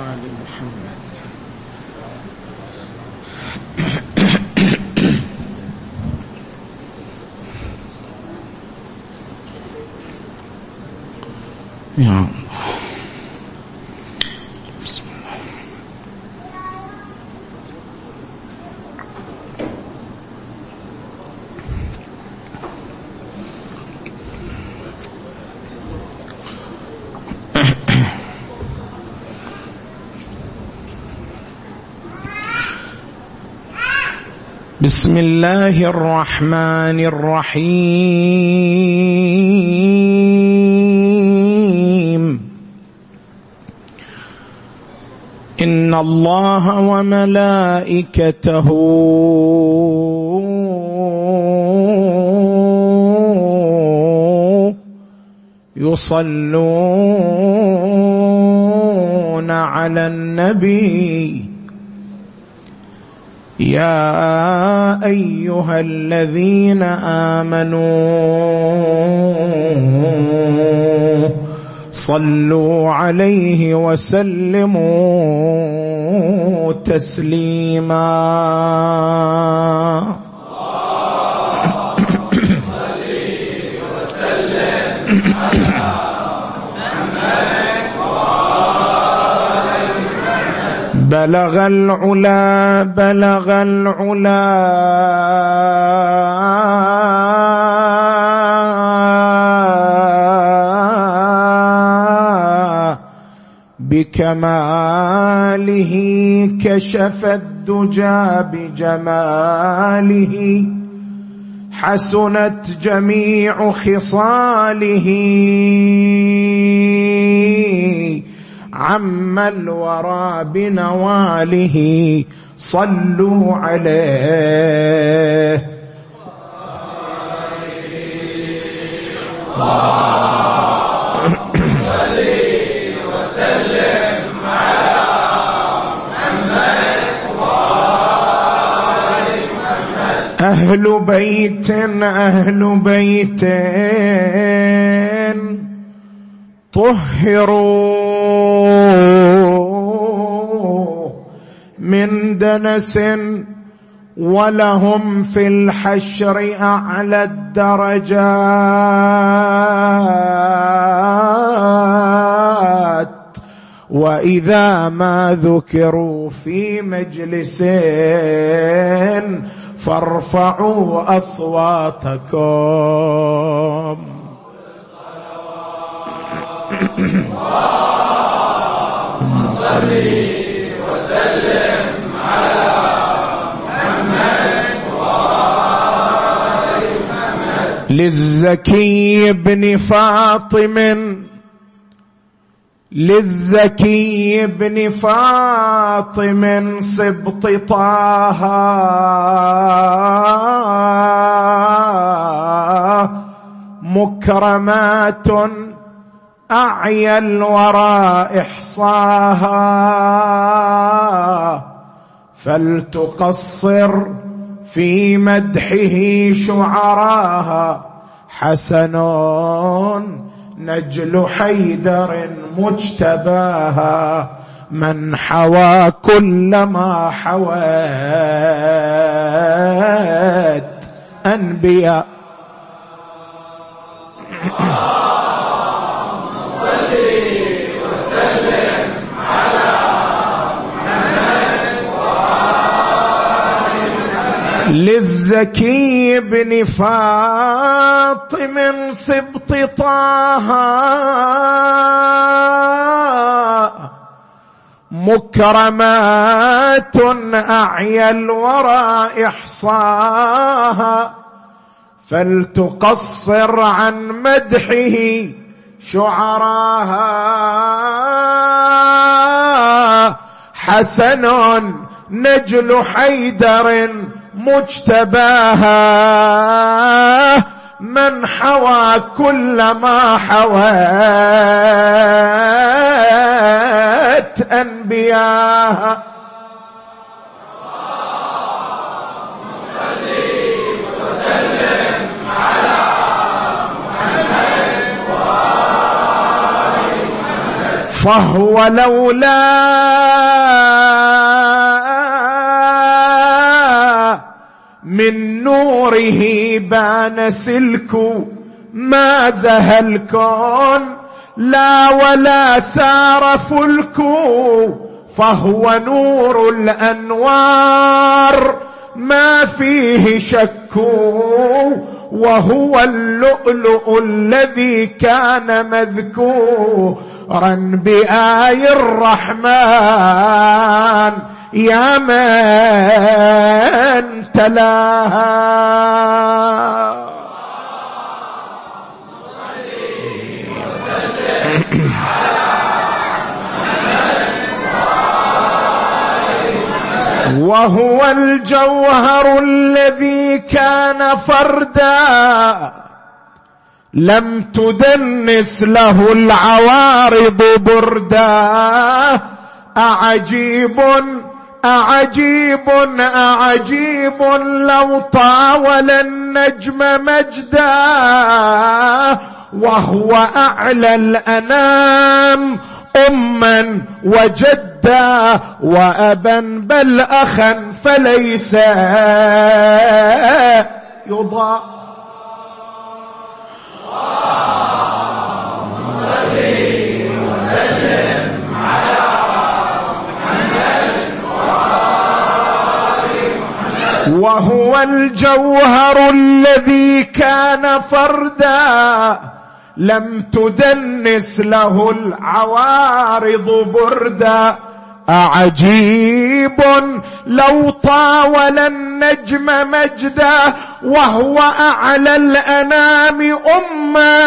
وآل محمد. يا بسم الله الرحمن الرحيم. إن الله وملائكته يصلون على النبي. يا أيها الذين آمنوا صلوا عليه وسلموا تسليما. بلغ العلا بلغ العلا. بكماله كشف الدجى بجماله. حسنت جميع خصاله. عم الورى بنواله صلوا عليه. أهل بيت أهل بيت. طهروا من دنس ولهم في الحشر أعلى الدرجات. وإذا ما ذكروا في مجلس فارفعوا أصواتكم. صل وسلم على محمد للزكي بن فاطم للزكي بن فاطم سبط طه مكرمات اعيا الورى إحصاها. فلتقصر في مدحه شعراها. حسن نجل حيدر مجتباها. من حوى كل ما حوت أنبياء. للزكي بن فاطم سبط طه. مكرمات اعيا الورى إحصاها. فلتقصر عن مدحه شعراها. حسن نجل حيدر مجتباها. من حوى كل ما حوت أنبياها. فهو لولا من نوره بان سلك ما زهى الكون لا ولا سار فلك فهو نور الأنوار. ما فيه شك وهو اللؤلؤ الذي كان مذكورا بآي الرحمن يا من تلاها وهو الجوهر الذي كان فردا. لم تدنس له العوارض بردا. أعجيب أعجيب أعجيب لو طاول النجم مجدا. وهو أعلى الأنام أما وجدا. وأبا بل أخا فليس يضاء. وهو الجوهر الذي كان فردا. لم تدنس له العوارض بردا. أعجيب لو طاول النجم مجدا وهو أعلى الأنام أما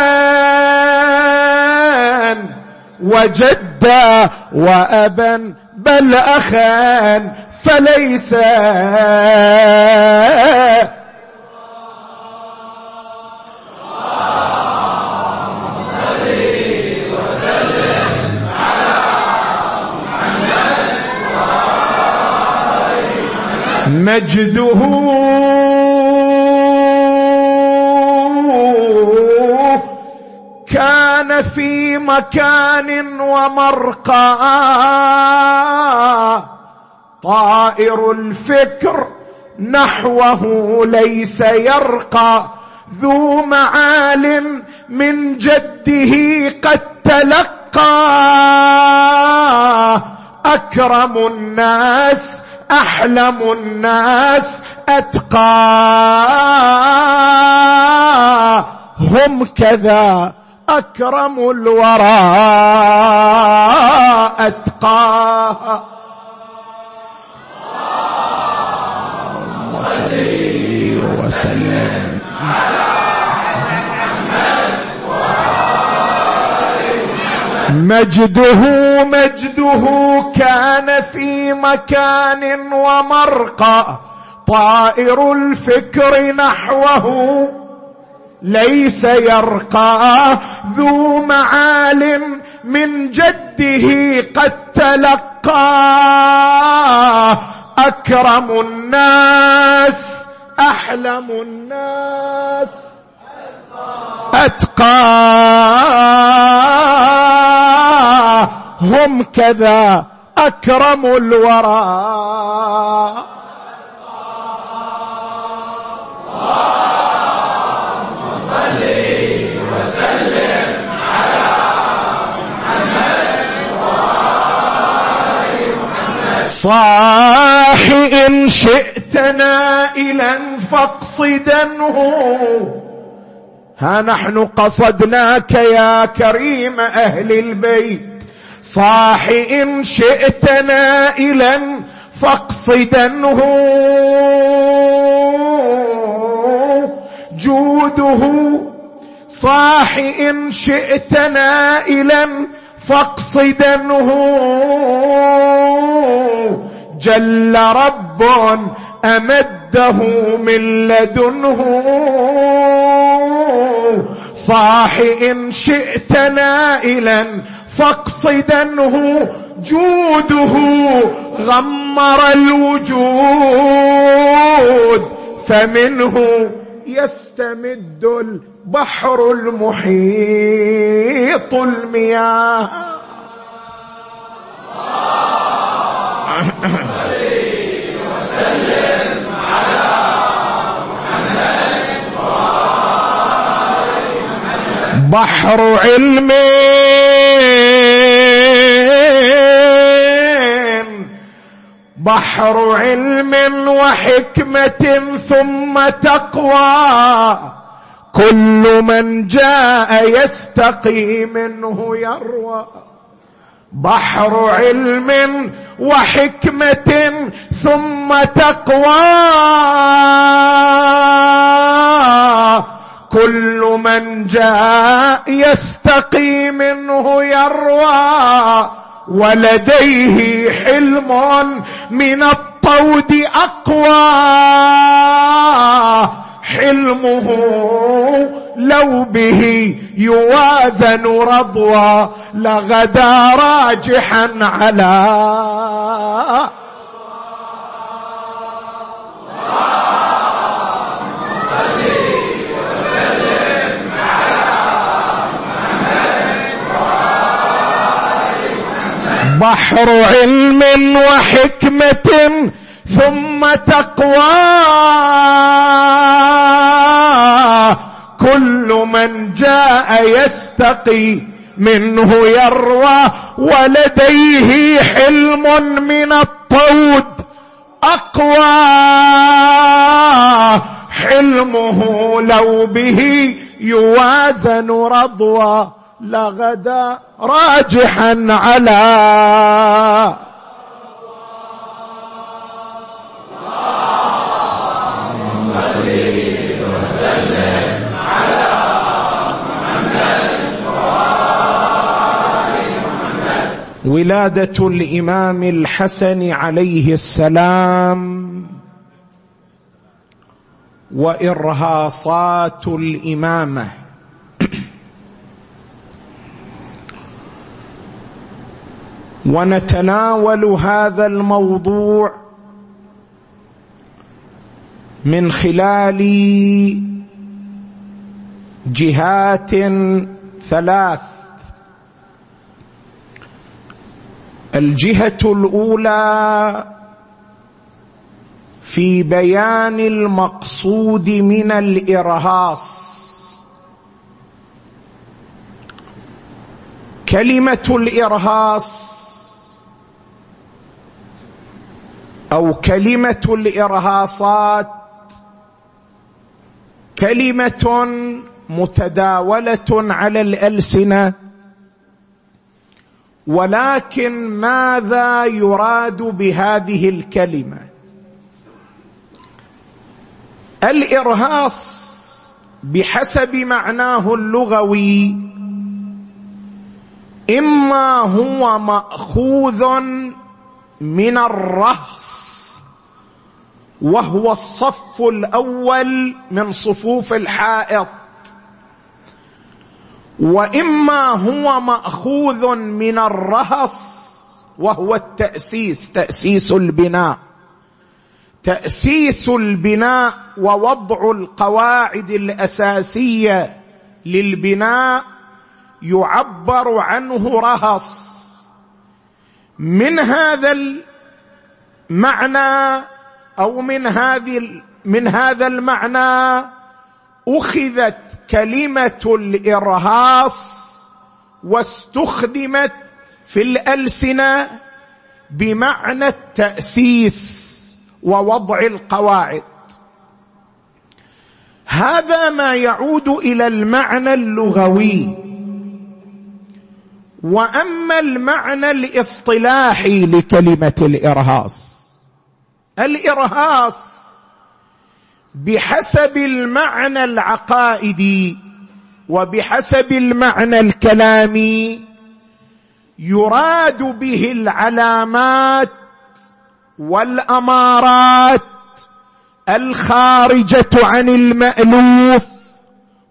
وجدا وأبا بل أخا فليس مجده كان في مكان ومرقى طائر الفكر نحوه ليس يرقى. ذو معال من جده قد تلقى. أكرم الناس أحلم الناس أتقى. هم كذا أكرم الورى أتقى. صل وسلم مجده مجده كان في مكان ومرقى طائر الفكر نحوه ليس يرقى. ذو معال من جده قد تلقى. أكرم الناس أحلم الناس. أتقى. هم كذا أكرم الورى. صاح إن شئت نائلا فاقصدنه. ها نحن قصدناك يا كريم أهل البيت. صاح إن شئت نائلا فاقصدنه. جوده صاح إن شئت نائلا فاقصدنه جل رب أمده من لدنه. صاح إن شئت نائلا فاقصدنه جوده غمر الوجود فمنه يستمد البحر المحيط المياه. بحر علم. بحر علم وحكمة ثم تقوى. كل من جاء يستقي منه يروى. بحر علم وحكمة ثم تقوى. كل من جاء يستقي منه يروى. ولديه حلم من الطود أقوى. حلمه لو به يوازن رضوى لغدا راجحا على بحر علم وحكمة ثم تقوى. كل من جاء يستقي منه يروى ولديه حلم من الطود أقوى. حلمه لو به يوازن رضوى لغدا راجحا على. ولادة الامام الحسن عليه السلام وإرهاصات الإمامة. ونتناول هذا الموضوع من خلال جهات ثلاث. الجهة الأولى في بيان المقصود من الإرهاص. كلمة الإرهاص أو كلمة الإرهاصات كلمة متداولة على الألسنة. ولكن ماذا يراد بهذه الكلمة؟ الإرهاص بحسب معناه اللغوي إما هو مأخوذ من الرهص وهو الصف الأول من صفوف الحائط. وإما هو مأخوذ من الرهص وهو التأسيس تأسيس البناء. تأسيس البناء ووضع القواعد الأساسية للبناء يعبر عنه رهص. من هذا المعنى أو من هذه من هذا المعنى أخذت كلمة الإرهاص واستخدمت في الألسنة بمعنى التأسيس ووضع القواعد. هذا ما يعود إلى المعنى اللغوي. وأما المعنى الاصطلاحي لكلمة الإرهاص الإرهاص بحسب المعنى العقائدي وبحسب المعنى الكلامي يراد به العلامات والأمارات الخارجة عن المألوف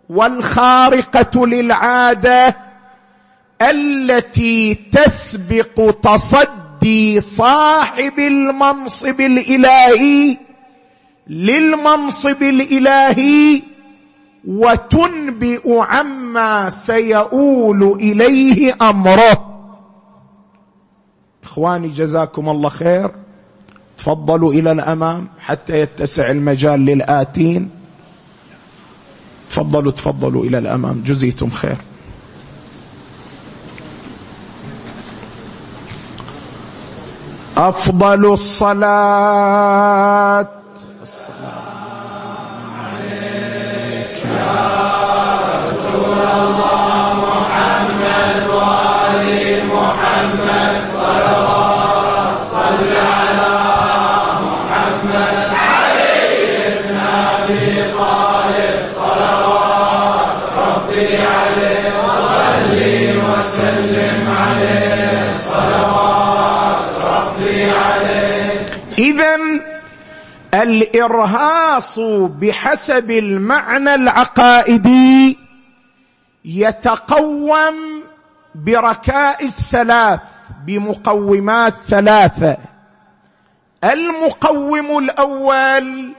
والخارقة للعادة التي تسبق تصدي صاحب المنصب الإلهي للمنصب الإلهي وتنبئ عما سيؤول إليه أمره. إخواني جزاكم الله خير. تفضلوا إلى الأمام حتى يتسع المجال للآتين. تفضلوا تفضلوا إلى الأمام. جزيتم خير. أفضل الصلاة السلام عليك يا رسول الله محمد وال محمد صلوات صل على محمد علي بن طالب صلوات ربي عليه صلي وسلم عليه صلوات ربي عليه إذا الإرهاص بحسب المعنى العقائدي يتقوم بركائز ثلاث بمقومات ثلاثة. المقوم الأول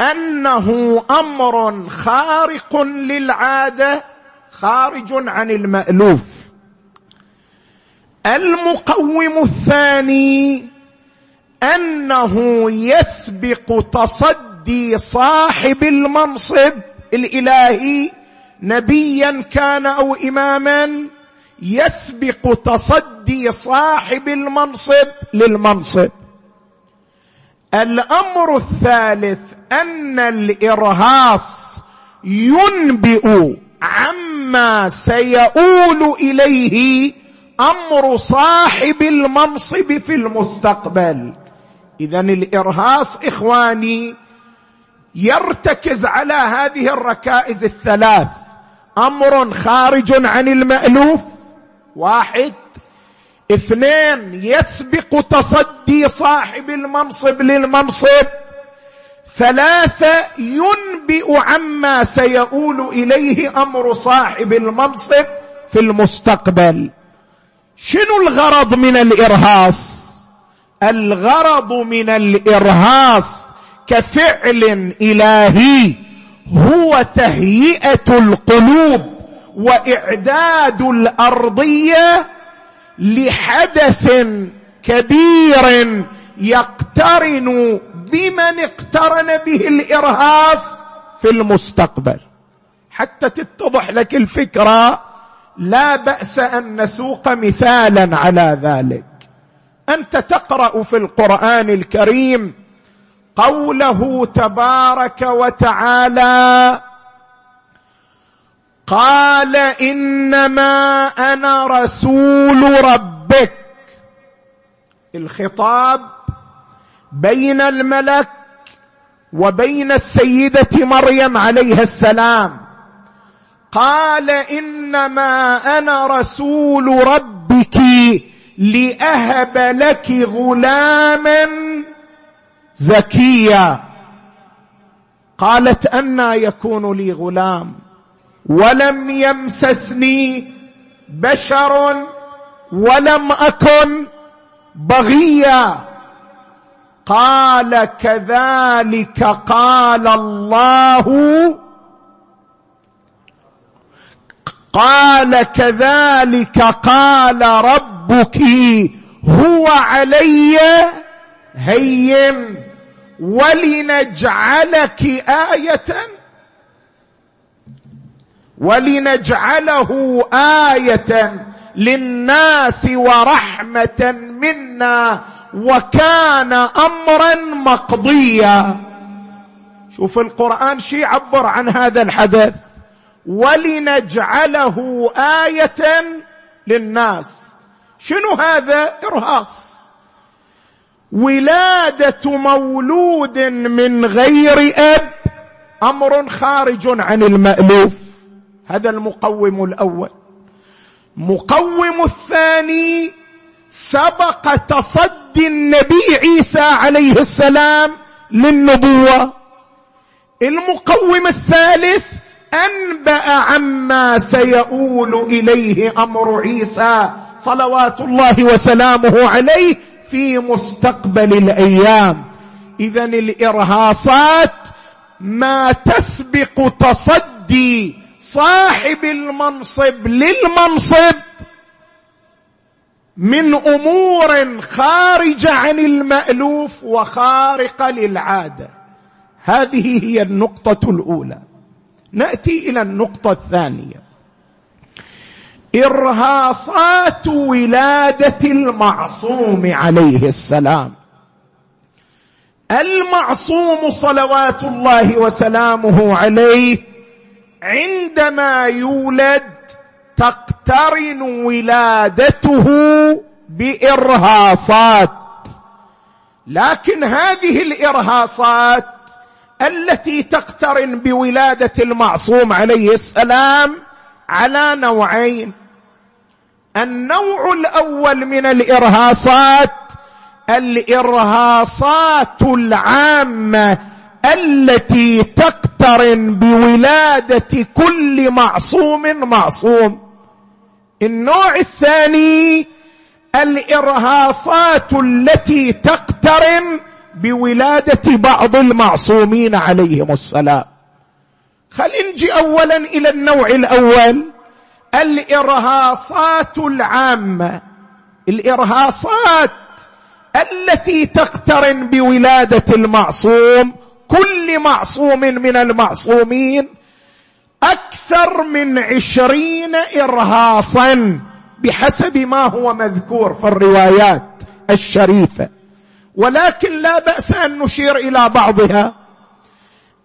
أنه أمر خارق للعادة خارج عن المألوف. المقوم الثاني أنه يسبق تصدي صاحب المنصب الإلهي نبيا كان أو اماما يسبق تصدي صاحب المنصب للمنصب. الأمر الثالث أن الإرهاص ينبئ عما سيؤول إليه أمر صاحب المنصب في المستقبل. اذا الإرهاص إخواني يرتكز على هذه الركائز الثلاث. أمر خارج عن المألوف. واحد اثنين يسبق تصدي صاحب المنصب للمنصب. ثلاثة ينبئ عما سيؤول إليه أمر صاحب المنصب في المستقبل. شنو الغرض من الإرهاص؟ الغرض من الإرهاص كفعل إلهي هو تهيئة القلوب وإعداد الأرضية لحدث كبير يقترن بمن اقترن به الإرهاص في المستقبل. حتى تتضح لك الفكرة لا بأس أن نسوق مثالا على ذلك. أنت تقرأ في القرآن الكريم قوله تبارك وتعالى قال إنما أنا رسول ربك. الخطاب بين الملك وبين السيدة مريم عليها السلام. قال إنما أنا رسول ربك. لأهب لك غلاما زكيا. قالت أنا يكون لي غلام ولم يمسسني بشر ولم أكن بغيا. قال كذلك قال الله قال كذلك قال ربك هو علي هين ولنجعلك آية ولنجعله آية للناس ورحمة منا وكان أمرا مقضيا. شوف القرآن شي يعبر عن هذا الحدث. ولنجعله آية للناس. شنو هذا؟ إرهاص. ولادة مولود من غير أب أمر خارج عن المألوف. هذا المقوم الأول. مقوم الثاني سبق تصدي النبي عيسى عليه السلام للنبوة. المقوم الثالث أنبأ عما سيؤول إليه أمر عيسى صلوات الله وسلامه عليه في مستقبل الأيام. اذا الإرهاصات ما تسبق تصدي صاحب المنصب للمنصب من أمور خارجه عن المألوف وخارقه للعادة. هذه هي النقطة الأولى. نأتي إلى النقطة الثانية. إرهاصات ولادة المعصوم عليه السلام. المعصوم صلوات الله وسلامه عليه عندما يولد تقترن ولادته بإرهاصات. لكن هذه الإرهاصات التي تقترن بولادة المعصوم عليه السلام على نوعين. النوع الأول من الإرهاصات الإرهاصات العامة التي تقترن بولادة كل معصوم معصوم. النوع الثاني الإرهاصات التي تقترن بولادة بعض المعصومين عليهم السلام. خل نجي اولا إلى النوع الأول الإرهاصات العامة. الإرهاصات التي تقترن بولادة المعصوم كل معصوم من المعصومين أكثر من عشرين ارهاصا بحسب ما هو مذكور في الروايات الشريفة. ولكن لا بأس أن نشير إلى بعضها.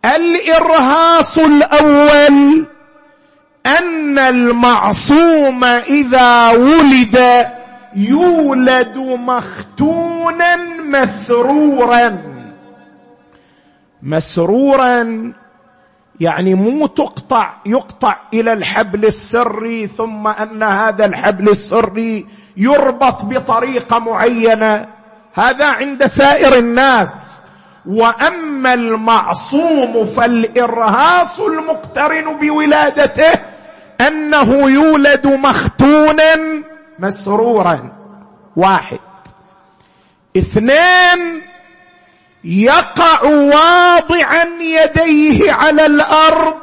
الإرهاص الأول أن المعصوم إذا ولد يولد مختونا مسرورا. مسرورا يعني مو تقطع يقطع إلى الحبل السري ثم أن هذا الحبل السري يربط بطريقة معينة. هذا عند سائر الناس. وأما المعصوم فالإرهاص المقترن بولادته أنه يولد مختونا مسرورا. واحد. اثنين يقع واضعا يديه على الأرض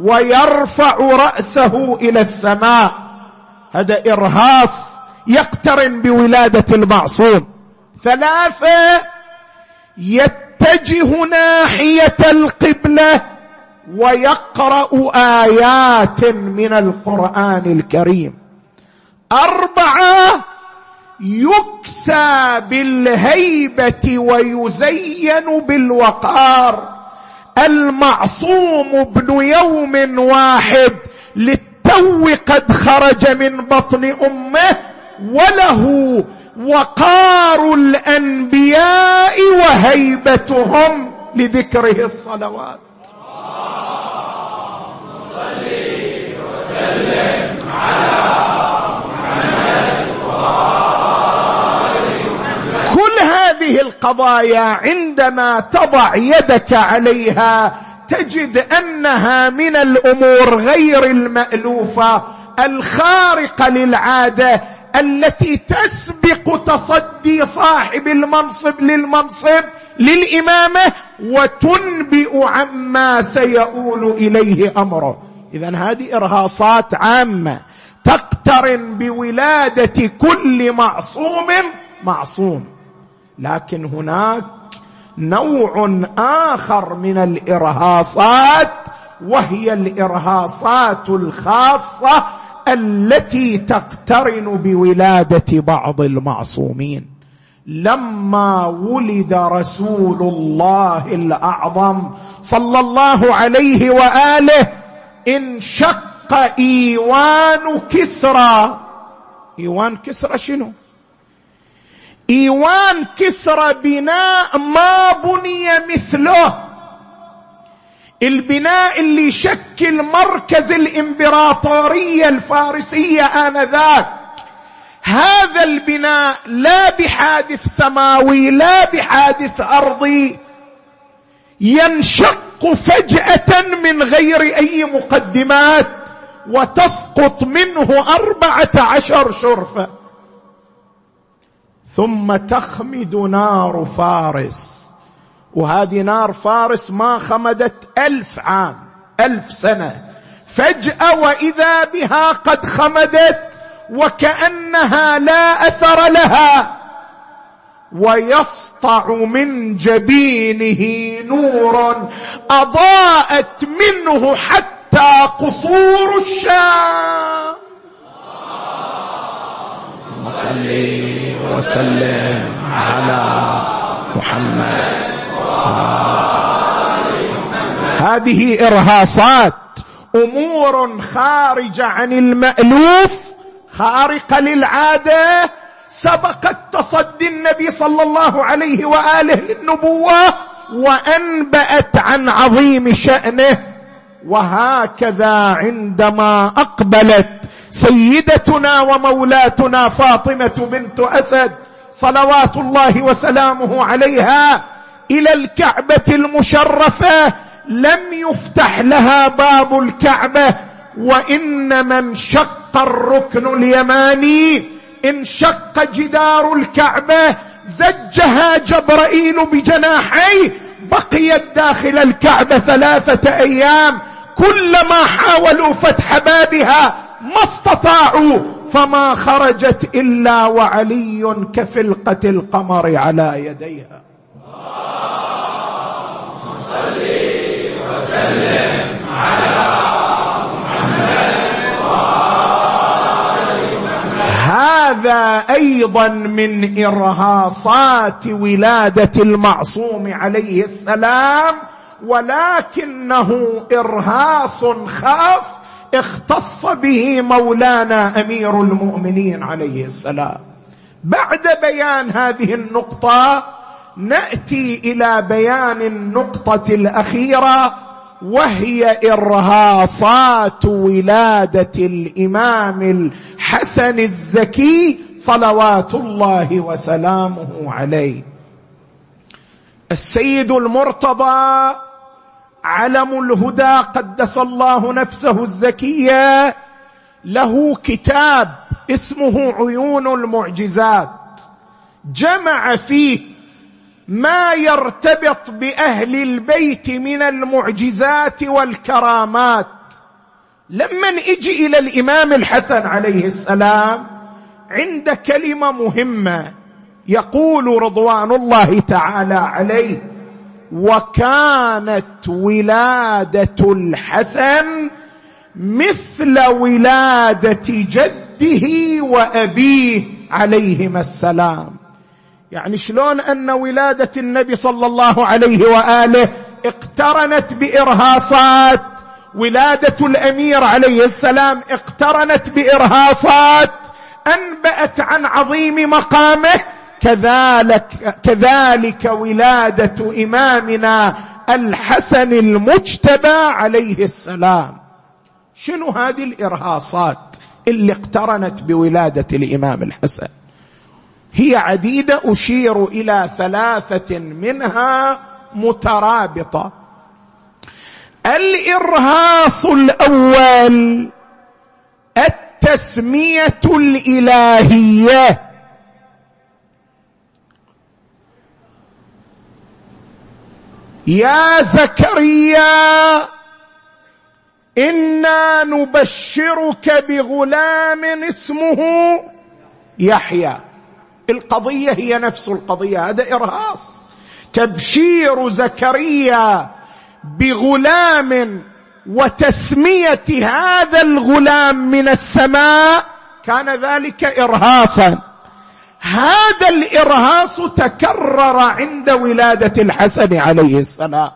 ويرفع رأسه إلى السماء. هذا إرهاص يقترن بولادة المعصوم. ثلاثة يتجه ناحية القبلة ويقرأ آيات من القرآن الكريم. أربعة يكسى بالهيبة ويزين بالوقار. المعصوم ابن يوم واحد للتو قد خرج من بطن أمه وله وقار الأنبياء وهيبتهم لذكره الصلوات. كل هذه القضايا عندما تضع يدك عليها تجد أنها من الأمور غير المألوفة الخارقة للعادة التي تسبق تصدي صاحب المنصب للمنصب للإمامة وتنبئ عما سيؤول إليه أمره. اذا هذه إرهاصات عامة تقترن بولادة كل معصوم معصوم. لكن هناك نوع آخر من الإرهاصات وهي الإرهاصات الخاصة التي تقترن بولادة بعض المعصومين. لما ولد رسول الله الأعظم صلى الله عليه وآله انشق إيوان كسرى. إيوان كسرى شنو؟ إيوان كسرى بناء ما بني مثله. البناء اللي يشكل مركز الإمبراطورية الفارسية آنذاك. هذا البناء لا بحادث سماوي لا بحادث أرضي. ينشق فجأة من غير أي مقدمات وتسقط منه أربعة عشر شرفة. ثم تخمد نار فارس. وهذه نار فارس ما خمدت ألف عام ألف سنة. فجأة وإذا بها قد خمدت وكأنها لا أثر لها ويسطع من جبينه نور أضاءت منه حتى قصور الشام. صل وسلم على محمد. هذه إرهاصات أمور خارجه عن المألوف خارقه للعادة. سبقت تصدي النبي صلى الله عليه وآله للنبوة وأنبأت عن عظيم شأنه. وهكذا عندما أقبلت سيدتنا ومولاتنا فاطمة بنت أسد صلوات الله وسلامه عليها إلى الكعبة المشرفة لم يفتح لها باب الكعبة وانما انشق الركن اليماني انشق جدار الكعبة زجها جبرائيل بجناحيه بقيت داخل الكعبة ثلاثة أيام كلما حاولوا فتح بابها ما استطاعوا فما خرجت إلا وعلي كفلقة القمر على يديها. هذا أيضا من إرهاصات ولادة المعصوم عليه السلام ولكنه إرهاص خاص اختص به مولانا أمير المؤمنين عليه السلام. بعد بيان هذه النقطة نأتي إلى بيان النقطة الأخيرة وهي إرهاصات ولادة الإمام الحسن الزكي صلوات الله وسلامه عليه. السيد المرتضى علم الهدى قدس الله نفسه الزكية له كتاب اسمه عيون المعجزات. جمع فيه ما يرتبط بأهل البيت من المعجزات والكرامات. لما أجي إلى الإمام الحسن عليه السلام عند كلمة مهمة يقول رضوان الله تعالى عليه وكانت ولادة الحسن مثل ولادة جده وأبيه عليهما السلام. يعني شلون أن ولادة النبي صلى الله عليه وآله اقترنت بإرهاصات؟ ولادة الأمير عليه السلام اقترنت بإرهاصات أنبأت عن عظيم مقامه. كذلك كذلك ولادة إمامنا الحسن المجتبى عليه السلام. شنو هذه الإرهاصات اللي اقترنت بولادة الإمام الحسن؟ هي عديدة أشير إلى ثلاثة منها مترابطة. الإرهاص الأول التسمية الإلهية. يا زكريا إنا نبشرك بغلام اسمه يحيى. القضية هي نفس القضية. هذا إرهاص. تبشير زكريا بغلام وتسمية هذا الغلام من السماء كان ذلك ارهاصا. هذا الإرهاص تكرر عند ولادة الحسن عليه السلام.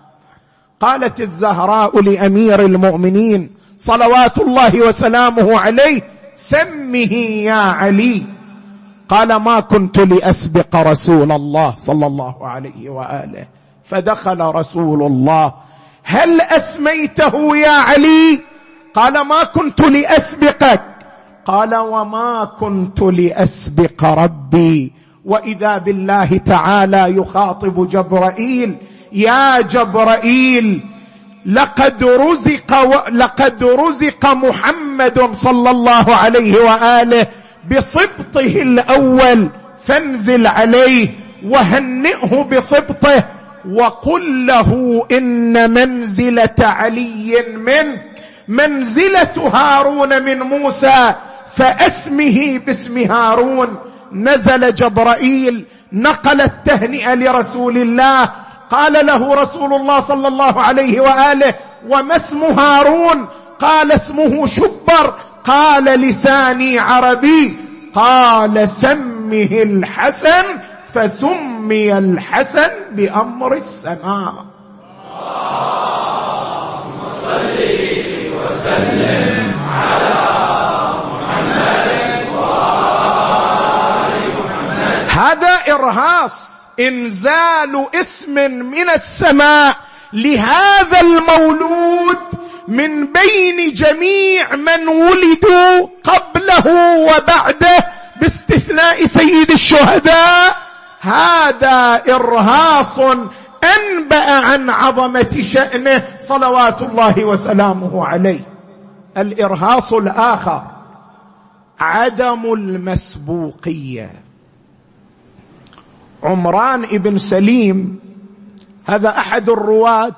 قالت الزهراء لأمير المؤمنين صلوات الله وسلامه عليه سمه يا علي. قال ما كنت لأسبق رسول الله صلى الله عليه وآله. فدخل رسول الله. هل أسميته يا علي؟ قال ما كنت لأسبقك. قال وما كنت لأسبق ربي. وإذا بالله تعالى يخاطب جبرائيل يا جبرائيل لقد رزق و... لقد رزق محمد صلى الله عليه وآله بسبطه الأول فانزل عليه وهنئه بسبطه وقل له إن منزلة علي منك. منزلة هارون من موسى فأسمه باسم هارون. نزل جبرائيل نقل التهنئة لرسول الله. قال له رسول الله صلى الله عليه وآله وما اسم هارون؟ قال اسمه شبر. قال لساني عربي قال سمه الحسن فسمي الحسن بأمر السماء. صل وسلم على محمد محمد هذا إرهاص إنزال اسم من السماء لهذا المولود من بين جميع من ولدوا قبله وبعده باستثناء سيد الشهداء هذا إرهاص أنبأ عن عظمة شأنه صلوات الله وسلامه عليه. الإرهاص الآخر عدم المسبوقية. عمران ابن سليم هذا أحد الرواة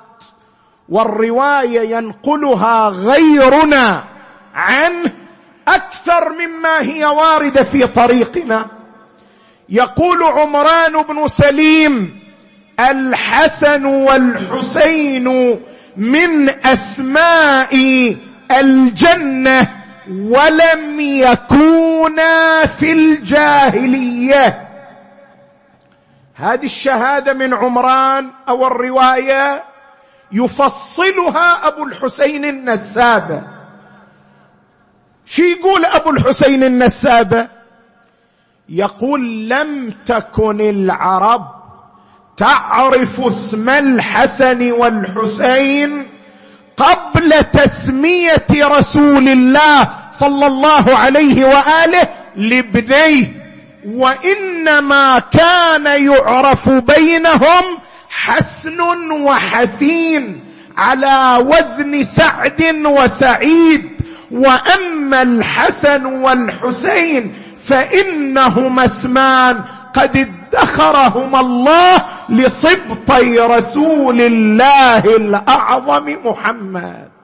والرواية ينقلها غيرنا عنه أكثر مما هي واردة في طريقنا. يقول عمران بن سليم الحسن والحسين من أسماء الجنة ولم يكونا في الجاهلية. هذه الشهادة من عمران أو الرواية يفصلها أبو الحسين النسابه شي يقول أبو الحسين النسابه يقول لم تكن العرب تعرف اسم الحسن والحسين قبل تسمية رسول الله صلى الله عليه وآله لابنيه وإنما كان يعرف بينهم حسن وحسين على وزن سعد وسعيد. وأما الحسن والحسين فإنهما اسمان قد ادخرهما الله لصبطي رسول الله الأعظم محمد.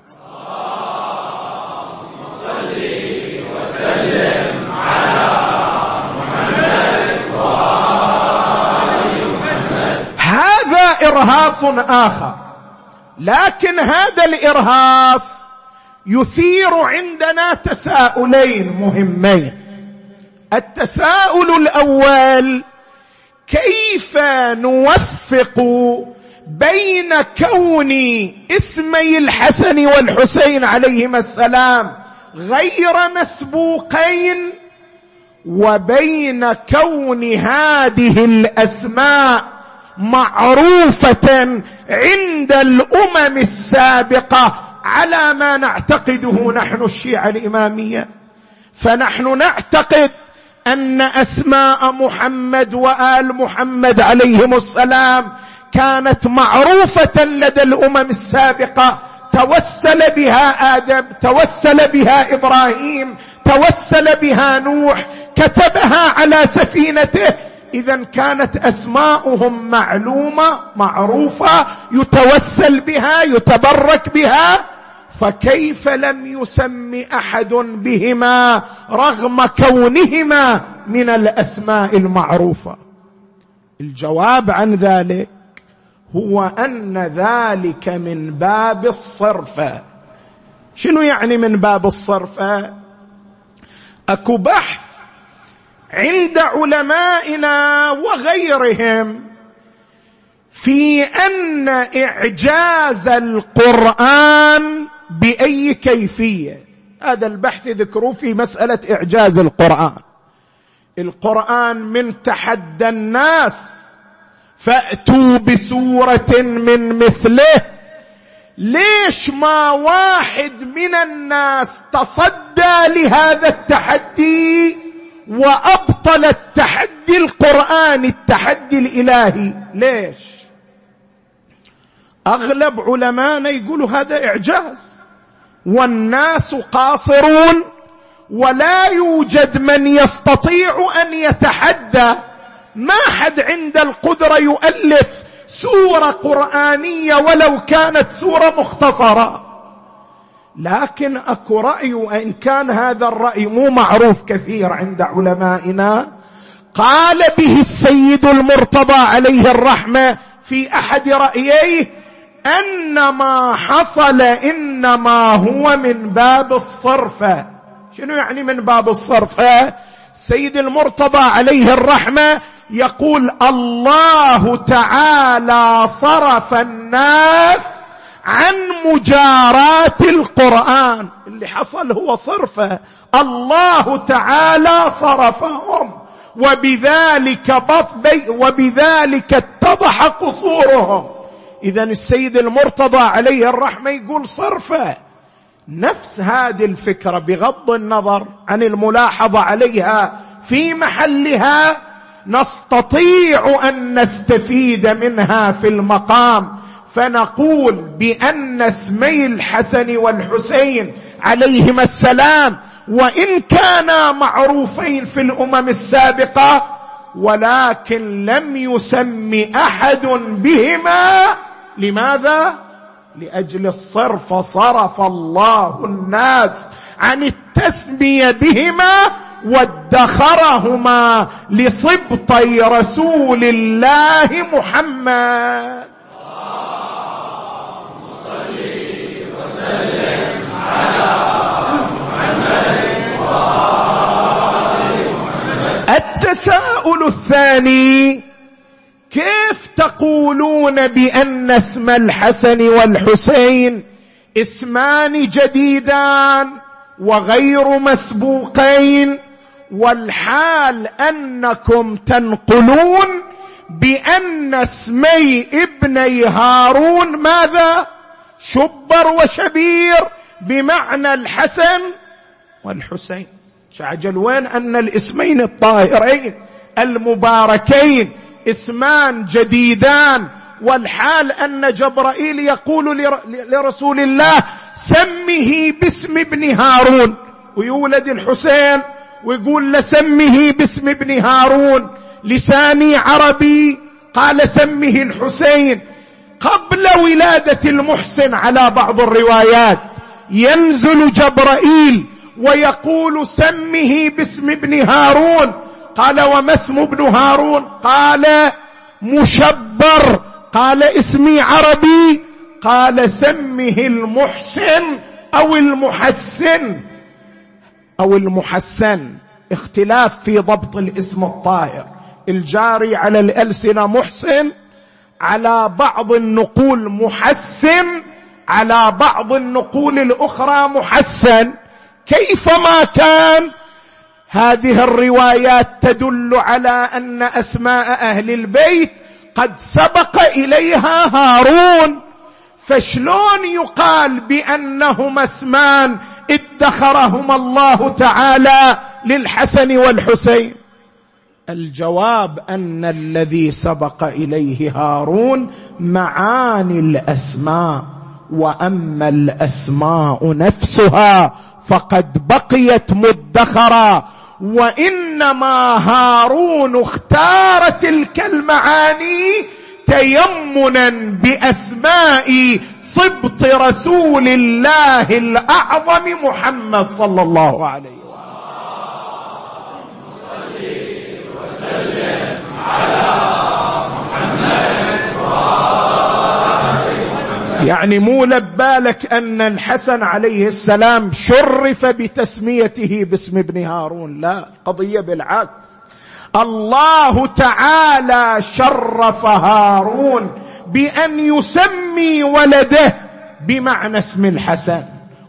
إرهاص آخر. لكن هذا الإرهاص يثير عندنا تساؤلين مهمين. التساؤل الأول كيف نوفق بين كون اسمي الحسن والحسين عليهما السلام غير مسبوقين وبين كون هذه الأسماء معروفة عند الأمم السابقة على ما نعتقده نحن الشيعة الإمامية. فنحن نعتقد أن أسماء محمد وآل محمد عليهم السلام كانت معروفة لدى الأمم السابقة. توسل بها آدم توسل بها إبراهيم توسل بها نوح كتبها على سفينته اذا كانت أسماؤهم معلومة معروفة يتوسل بها يتبرك بها فكيف لم يسم أحد بهما رغم كونهما من الأسماء المعروفة؟ الجواب عن ذلك هو أن ذلك من باب الصرفه شنو يعني من باب الصرفه أكو بحث عند علمائنا وغيرهم في أن إعجاز القرآن بأي كيفية. هذا البحث ذكروه في مسألة إعجاز القرآن. القرآن من تحدى الناس. فأتوا بسورة من مثله. ليش ما واحد من الناس تصدى لهذا التحدي؟ وأبطل التحدي القراني التحدي الإلهي. ليش؟ أغلب علمانا يقولوا هذا إعجاز. والناس قاصرون ولا يوجد من يستطيع أن يتحدى. ما حد عند القدرة يؤلف سورة قرآنية ولو كانت سورة مختصرة. لكن اكو رأي وان كان هذا الرأي مو معروف كثير عند علمائنا. قال به السيد المرتضى عليه الرحمة في أحد رأييه أن ما حصل إنما هو من باب الصرفة. شنو يعني من باب الصرفة؟ سيد المرتضى عليه الرحمة يقول الله تعالى صرف الناس عن مجاراه القرآن. اللي حصل هو صرفة. الله تعالى صرفهم. وبذلك بطبي وبذلك اتضح قصورهم. اذا السيد المرتضى عليه الرحمة يقول صرفة. نفس هذه الفكرة بغض النظر عن الملاحظة عليها في محلها نستطيع أن نستفيد منها في المقام. فنقول بأن اسمي الحسن والحسين عليهما السلام وإن كانا معروفين في الأمم السابقة ولكن لم يسم أحد بهما. لماذا؟ لأجل الصرف صرف الله الناس عن التسمية بهما وادخرهما لصبطي رسول الله محمد. التساؤل الثاني كيف تقولون بأن اسم الحسن والحسين اسمان جديدان وغير مسبوقين؟ والحال أنكم تنقلون بأن اسمي ابني هارون ماذا؟ شبر وشبير. بمعنى الحسن والحسين. شعجل وين أن الاسمين الطاهرين المباركين اسمان جديدان والحال أن جبرائيل يقول لرسول الله سمه باسم ابن هارون. ويولد الحسين ويقول لسمه باسم ابن هارون. لساني عربي قال سمه الحسين. قبل ولادة المحسن على بعض الروايات. ينزل جبرائيل ويقول سمه باسم ابن هارون. قال وما اسم ابن هارون؟ قال مشبر. قال اسمي عربي. قال سمه المحسن أو المحسن. أو المحسن. اختلاف في ضبط الاسم الطاهر. الجاري على الألسنة محسن. على بعض النقول محسن. على بعض النقول الأخرى محسن. كيفما كان هذه الروايات تدل على أن أسماء أهل البيت قد سبق إليها هارون. فشلون يقال بانهما اسمان ادخرهما الله تعالى للحسن والحسين؟ الجواب أن الذي سبق إليه هارون معاني الأسماء. واما الاسماء نفسها فقد بقيت مدخرا وانما هارون اختار تلك المعاني تيمنا باسماء صبط رسول الله الاعظم محمد صلى الله عليه وسلم. على يعني مو لبالك أن الحسن عليه السلام شرف بتسميته باسم ابن هارون. لا قضية بالعكس. الله تعالى شرف هارون بأن يسمي ولده بمعنى اسم الحسن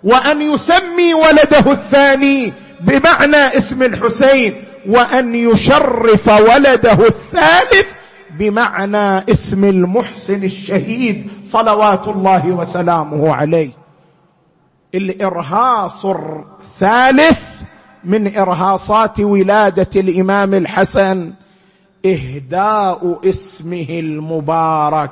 وأن يسمي ولده الثاني بمعنى اسم الحسين وأن يشرف ولده الثالث بمعنى اسم المحسن الشهيد صلوات الله وسلامه عليه. الإرهاص الثالث من إرهاصات ولادة الإمام الحسن إهداء اسمه المبارك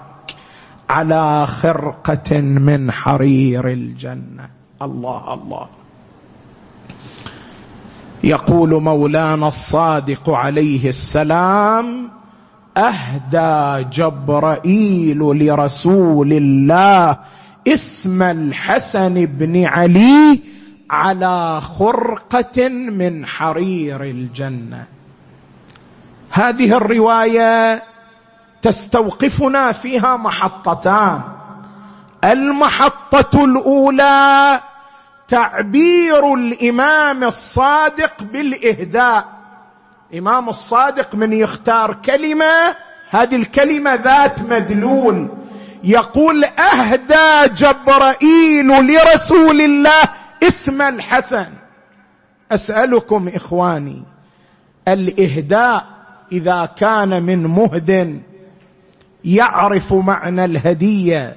على خرقة من حرير الجنة. الله الله. يقول مولانا الصادق عليه السلام أهدى جبرائيل لرسول الله اسم الحسن بن علي على خرقة من حرير الجنة. هذه الرواية تستوقفنا فيها محطتان. المحطة الأولى تعبير الإمام الصادق بالإهداء. إمام الصادق من يختار كلمة هذه الكلمة ذات مدلول. يقول أهدى جبرائيل لرسول الله اسم الحسن. أسألكم إخواني الإهداء إذا كان من مهد يعرف معنى الهدية.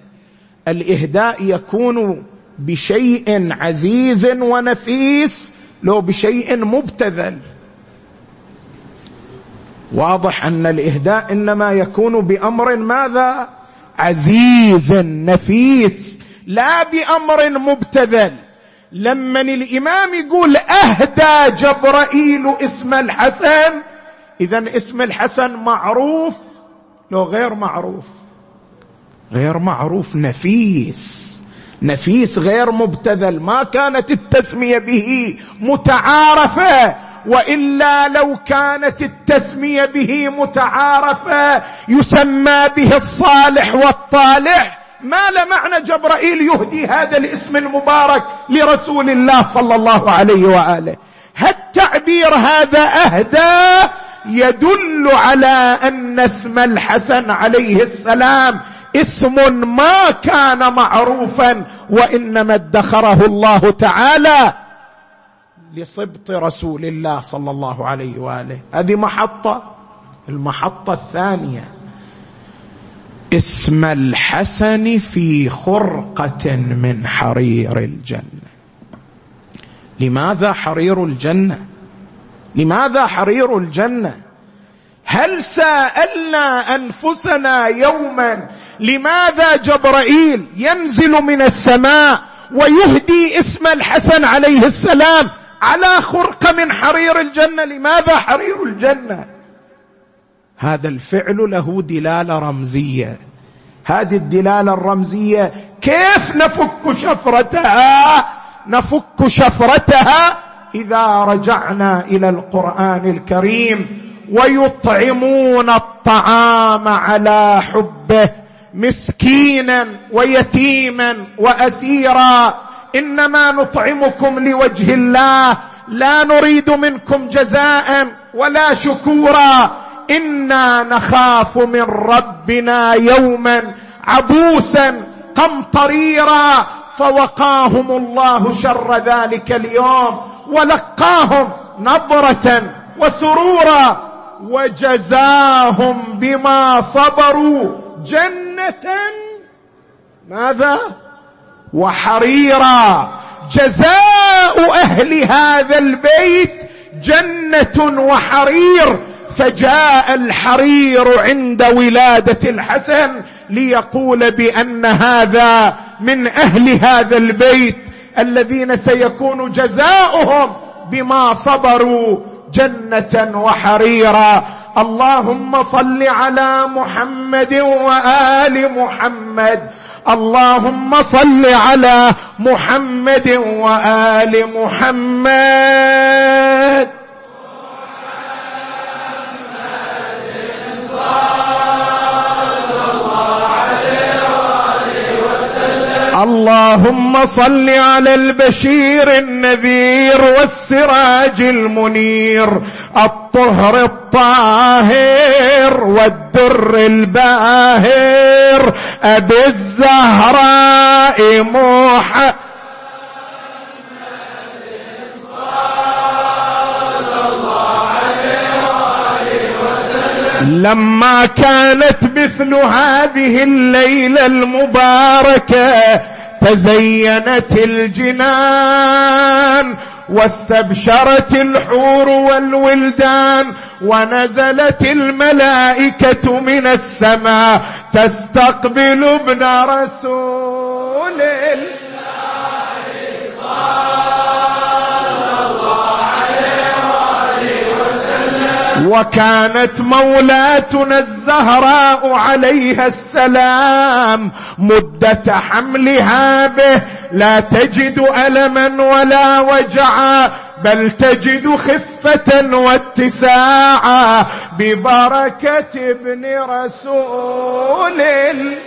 الإهداء يكون بشيء عزيز ونفيس لو بشيء مبتذل. واضح أن الإهداء إنما يكون بأمر ماذا؟ عزيز نفيس لا بأمر مبتذل. لما الإمام يقول أهدى جبرائيل اسم الحسن اذا اسم الحسن معروف لو غير معروف؟ غير معروف نفيس. نفيس غير مبتذل ما كانت التسمية به متعارفة وإلا لو كانت التسمية به متعارفة يسمى به الصالح والطالح. ما لمعنى جبرائيل يهدي هذا الاسم المبارك لرسول الله صلى الله عليه وآله. هالتعبير هذا أهدى يدل على أن اسم الحسن عليه السلام اسم ما كان معروفا وإنما ادخره الله تعالى لصبط رسول الله صلى الله عليه وآله. هذه محطة المحطة الثانية. اسم الحسن في خرقة من حرير الجنة. لماذا حرير الجنة؟ لماذا حرير الجنة؟ هل سألنا أنفسنا يوما لماذا جبرائيل ينزل من السماء ويهدي اسم الحسن عليه السلام على خرقه من حرير الجنة؟ لماذا حرير الجنة؟ هذا الفعل له دلالة رمزية. هذه الدلالة الرمزية كيف نفك شفرتها؟ نفك شفرتها إذا رجعنا إلى القرآن الكريم. ويطعمون الطعام على حبه مسكينا ويتيما وأسيرا. إنما نطعمكم لوجه الله. لا نريد منكم جزاء ولا شكورا. إنا نخاف من ربنا يوما عبوسا قمطريرا. فوقاهم الله شر ذلك اليوم ولقاهم نضرة وسرورا. وجزاهم بما صبروا جنة. ماذا؟ وحريرا. جزاء أهل هذا البيت جنة وحرير. فجاء الحرير عند ولادة الحسن ليقول بأن هذا من أهل هذا البيت الذين سيكون جزاؤهم بما صبروا جنة وحريرا. اللهم صل على محمد وآل محمد. اللهم صل على محمد وآل محمد. اللهم صل على البشير النذير والسراج المنير الطهر الطاهر والدر الباهر أبي الزهراء محمد لما كانت مثل هذه الليلة المباركة تزينت الجنان واستبشرت الحور والولدان ونزلت الملائكة من السماء تستقبل ابن رسول الله. وكانت مولاتنا الزهراء عليها السلام مدة حملها به. لا تجد ألما ولا وجعا بل تجد خفة واتساعا ببركة ابن رسول الله.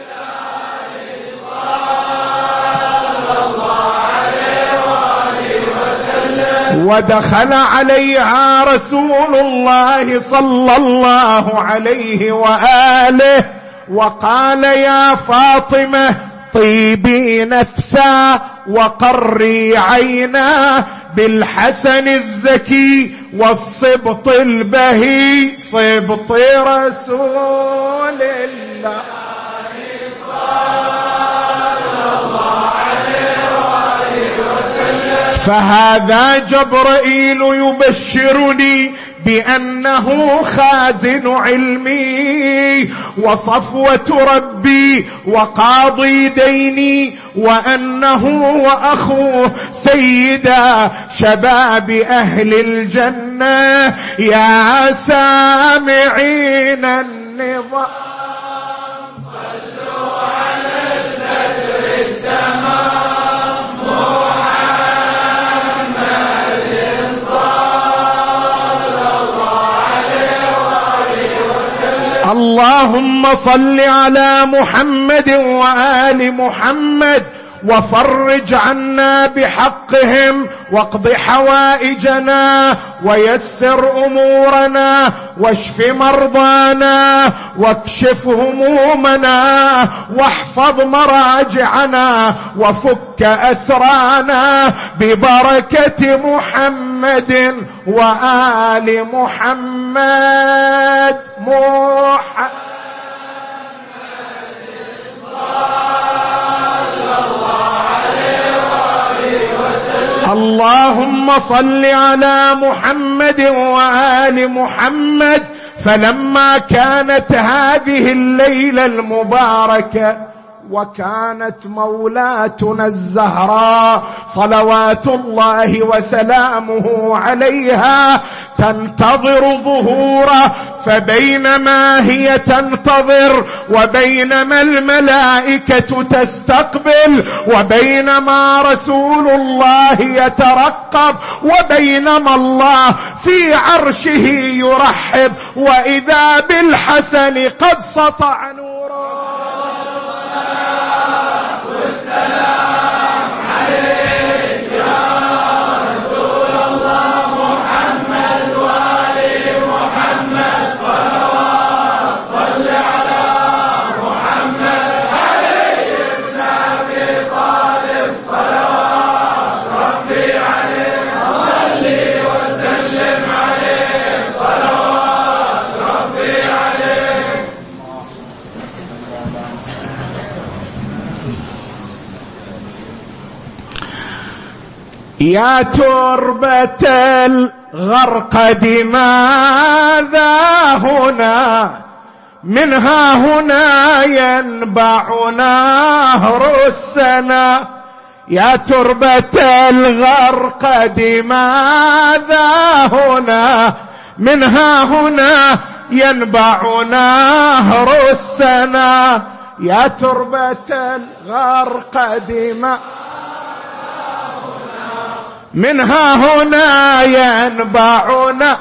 ودخل عليها رسول الله صلى الله عليه واله وقال يا فاطمه طيبي نفسا وقري عينا بالحسن الزكي والصبط البهي صبط رسول الله فهذا جبرائيل يبشرني بأنه خازن علمي وصفوة ربي وقاضي ديني وأنه وأخوه سيدا شباب أهل الجنة. يا سامعين النظام. اللهم صل على محمد وآل محمد وفرج عنا بحقهم واقض حوائجنا ويسر أمورنا واشف مرضانا واكشف همومنا واحفظ مراجعنا وفك أسرانا ببركة محمد وآل محمد محمد اللهم صل على محمد وآل محمد فلما كانت هذه الليلة المباركة وكانت مولاتنا الزهراء صلوات الله وسلامه عليها تنتظر ظهوره فبينما هي تنتظر وبينما الملائكة تستقبل وبينما رسول الله يترقب وبينما الله في عرشه يرحب وإذا بالحسن قد سطع نوره. يا تربة الغرقد ماذا هنا؟ منها هنا ينبع نهر السنا. يا تربة الغرقد ماذا هنا؟ منها هنا ينبع نهر السنا. يا تربة الغرقد ماذا منها هنا ينبعنا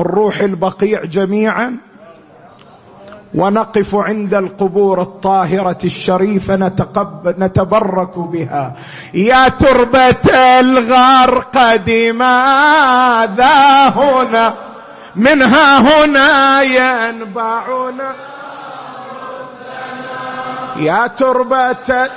الروح البقيع جميعا. ونقف عند القبور الطاهرة الشريفة نتقب نتبرك بها. يا تربة الغرقد ماذا هنا. منها هنا ينبعنا يا تربة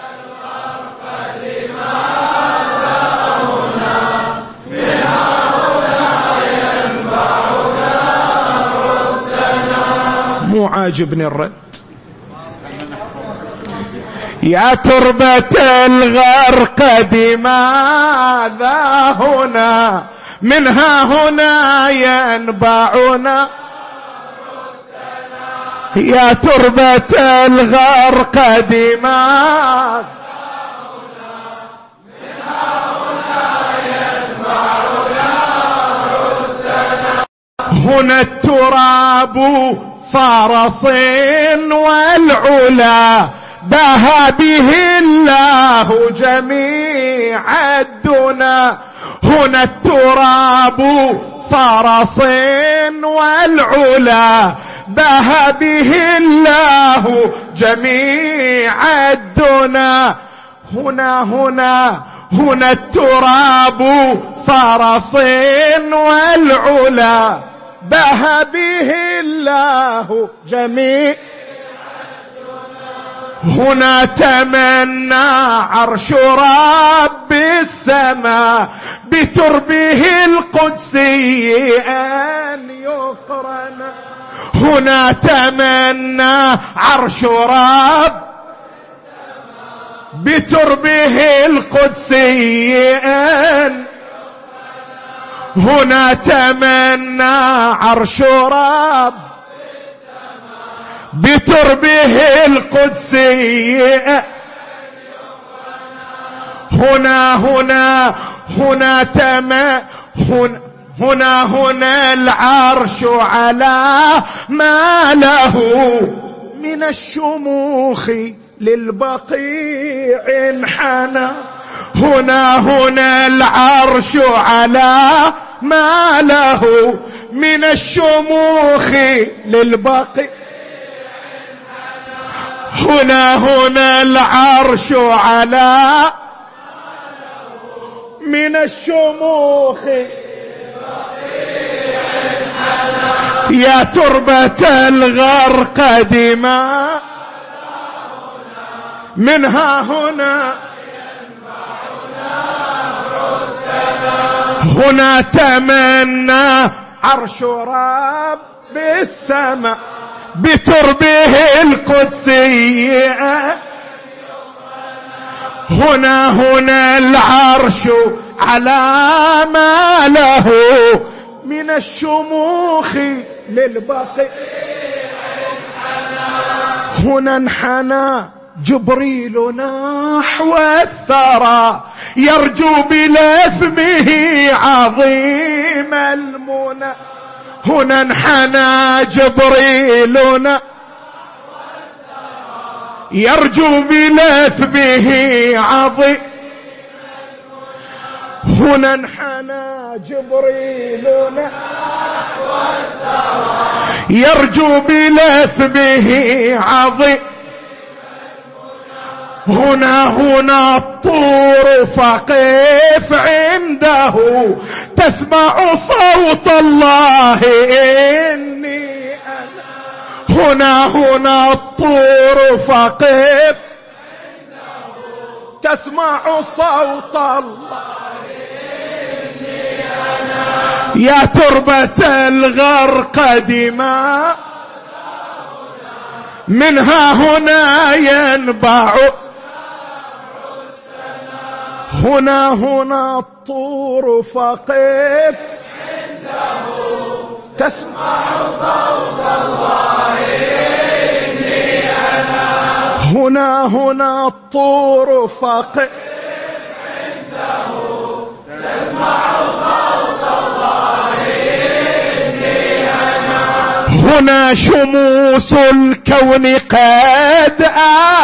مو عاجبني الرد. يا تربة الغرقد ماذا هنا؟ منها هنا ينبعنا. يا تربة الغرقد ماذا هنا التراب صار صين والعلا بها به الله جميع الدنا. هنا التراب صار صين والعلا بها به الله جميع الدنا. هنا هنا هنا التراب صار صين والعلا. بها به الله جميع. هنا تمنى عرش رب السماء بتربه القدسي أن يقرن. هنا تمنى عرش رب بتربه القدسي أن هنا تمنى عرش رب بتربه القدسي. هنا هنا هنا تما هنا هنا هنا العرش على ما له من الشموخ. للبقيع انحنى. هنا هنا العرش على ما له من الشموخ للبقيع. هنا هنا العرش على من الشموخ يا تربة الغرق دماء. منها هنا. هنا تمنى عرش رب السماء بتربه القدسية. هنا هنا العرش على ما له من الشموخ للبقي هنا انحنى جبريل نحو الثرى يرجو بلثمه عظيم المنى. هنا انحنى جبريل يرجو بلثبه عظيم هنا انحنى جبريل يرجو بلثبه عظيم هنا هنا الطور فقف عنده تسمع صوت الله إني أنا. هنا هنا الطور فقف تسمع صوت الله يا تربة الغرق دماء منها هنا ينبع هنا هنا الطور فقف عنده تسمع صوت الله إني أنا. هنا هنا الطور فقف عنده تسمع صوت الله إني أنا هنا شموس الكون قد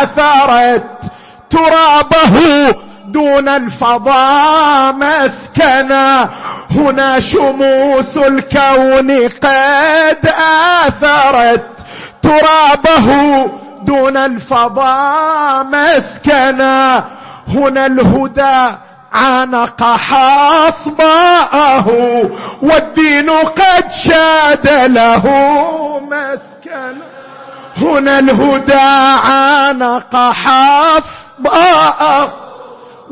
آثرت ترابه دون الفضاء مسكنا. هنا شموس الكون قد آثرت. ترابه دون الفضاء مسكنا. هنا الهدى عانق حصباءه. والدين قد شاد له مسكنا. هنا الهدى عانق حصباءه.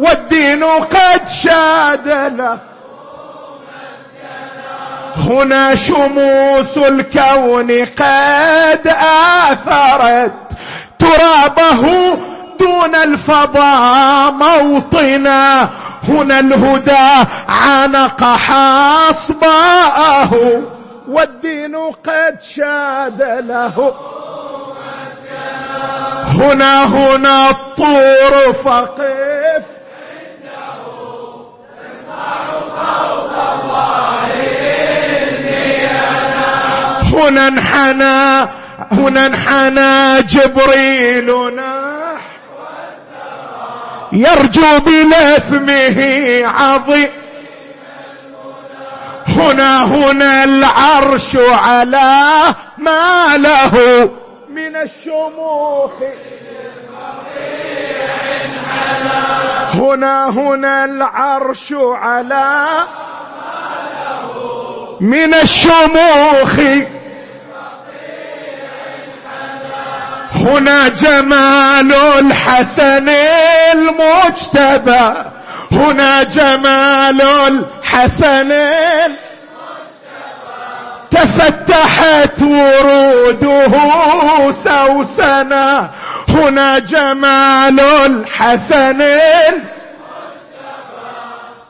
والدين قد شاد له. هنا شموس الكون قد آثرت. ترابه دون الفضاء موطنا. هنا الهدى عانق حصباءه. والدين قد شاد له. هنا هنا الطور فقف هنا انحنى هنا انحنى جبريل يرجو بلثمه عظيم. هنا هنا العرش على ما له من الشموخ. هنا هنا العرش على من الشموخ. هنا جمال الحسن المجتبى. هنا جمال الحسن تفتحت وروده سوسنا هنا جمال الحسن.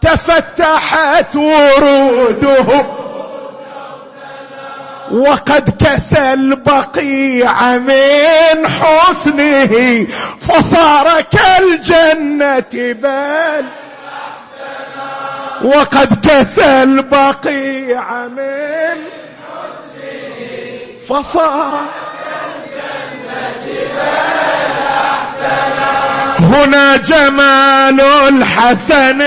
تفتحت وروده وقد كسى البقيع من حسنه فصار كالجنة بل. وقد كسى البقيع من فصار. هنا جمال الحسن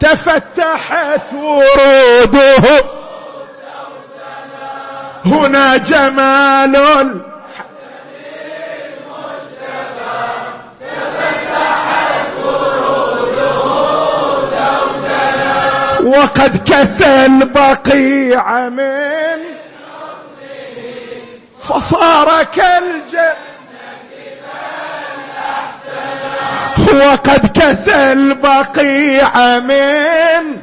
تفتحت وروده. هنا جمال وقد كسى البقيع من فصار كالجنة وقد كسى البقيع من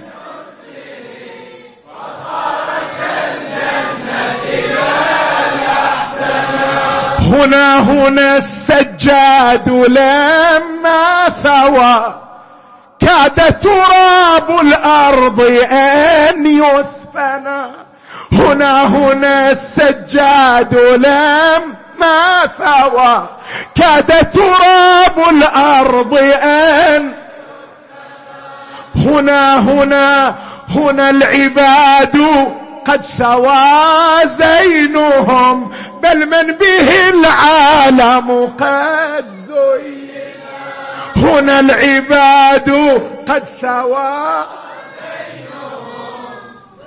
هنا هنا السجاد لما ثوى كاد تراب الأرض أن يثفنا هنا هنا السجاد لما ثوى كاد تراب الأرض أن هنا هنا هنا العباد قد سوى زينهم بل من به العالم قد زين. هنا العباد قد سوى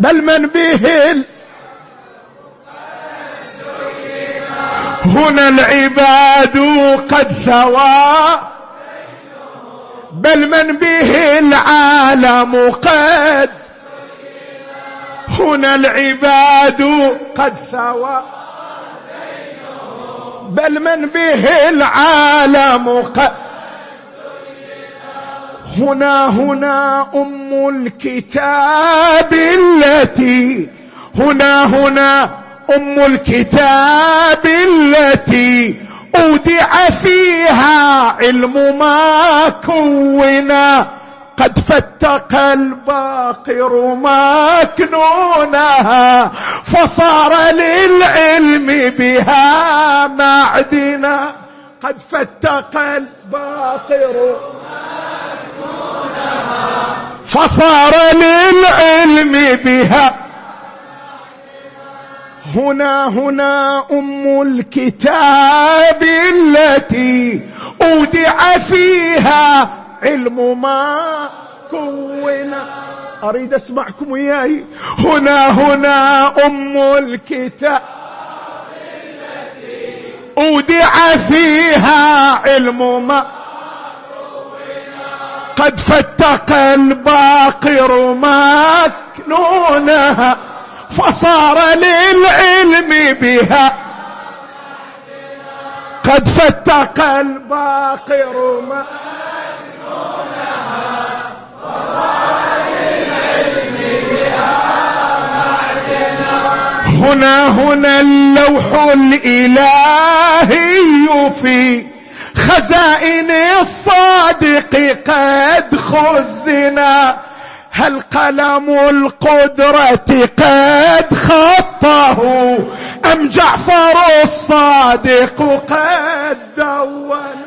بل من به هنا العباد قد سوى بل من به العالم قد هنا العباد قد سوى بل من به العالم قد هنا هنا أم الكتاب التي هنا هنا أم الكتاب التي أودع فيها علم ما كونا قد فتق الباقر مكنونها فصار للعلم بها معدنا. قد فتق الباقر فصار للعلم بها. هنا هنا أم الكتاب التي أودع فيها علم ما كون. أريد أسمعكم وياي. هنا هنا أم الكتاب أودع فيها علم ما قد فتق الباقر مكنونها فصار للعلم بها. قد فتق الباقر مكنونها. فصار للعلم بها هنا هنا اللوح الإلهي في خزائن الصادق قد خزنا هل قلم القدرة قد خطه؟ أم جعفر الصادق قد دون؟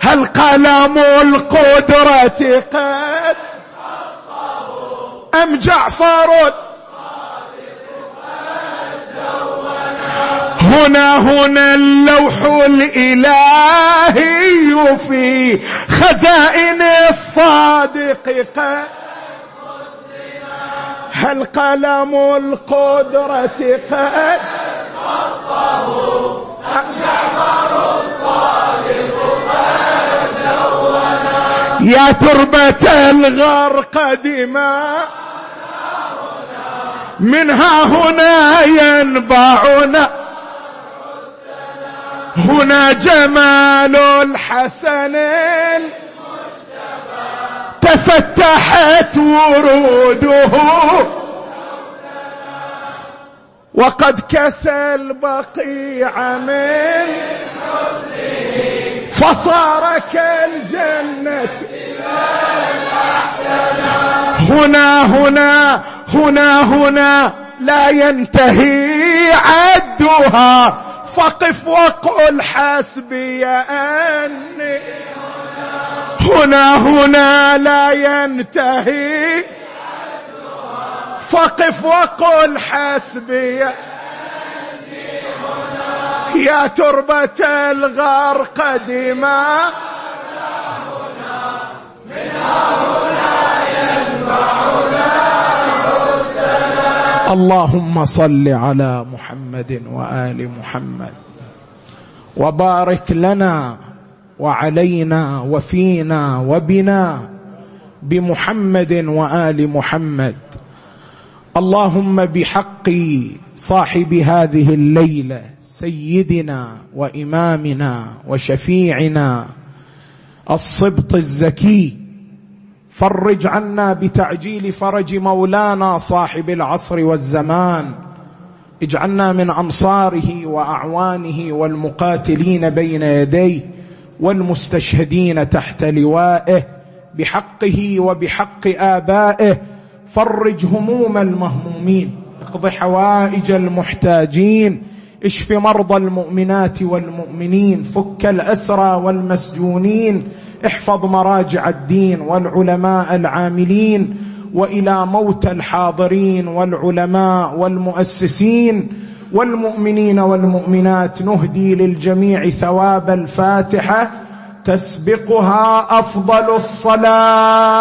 هل قلم القدرة قد خطه؟ أم جعفر هنا هنا اللوح الإلهي في خزائن الصادق قد هل قلم القدرة قد خطه أم جعفر الصادق قد يا تربة الغرق دماء منها هنا ينبعنا هنا جمال الحسن تفتحت وروده. وقد كسى البقيع من فصار كالجنة هنا هنا هنا هنا لا ينتهي عدها. فقف وقل حسبي أني هنا هنا لا ينتهي. فقف وقل حسبي يا تربة الغرق دماء اللهم صل على محمد وآل محمد وبارك لنا وعلينا وفينا وبنا بمحمد وآل محمد. اللهم بحق صاحب هذه الليلة سيدنا وإمامنا وشفيعنا الصبط الزكي فرج عنا بتعجيل فرج مولانا صاحب العصر والزمان. اجعلنا من أنصاره وأعوانه والمقاتلين بين يديه والمستشهدين تحت لوائه بحقه وبحق آبائه. فرج هموم المهمومين اقض حوائج المحتاجين اشف مرضى المؤمنات والمؤمنين فك الأسرى والمسجونين احفظ مراجع الدين والعلماء العاملين وإلى موتى الحاضرين والعلماء والمؤسسين والمؤمنين والمؤمنات نهدي للجميع ثواب الفاتحة تسبقها أفضل الصلاة.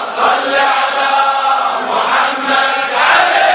Outside.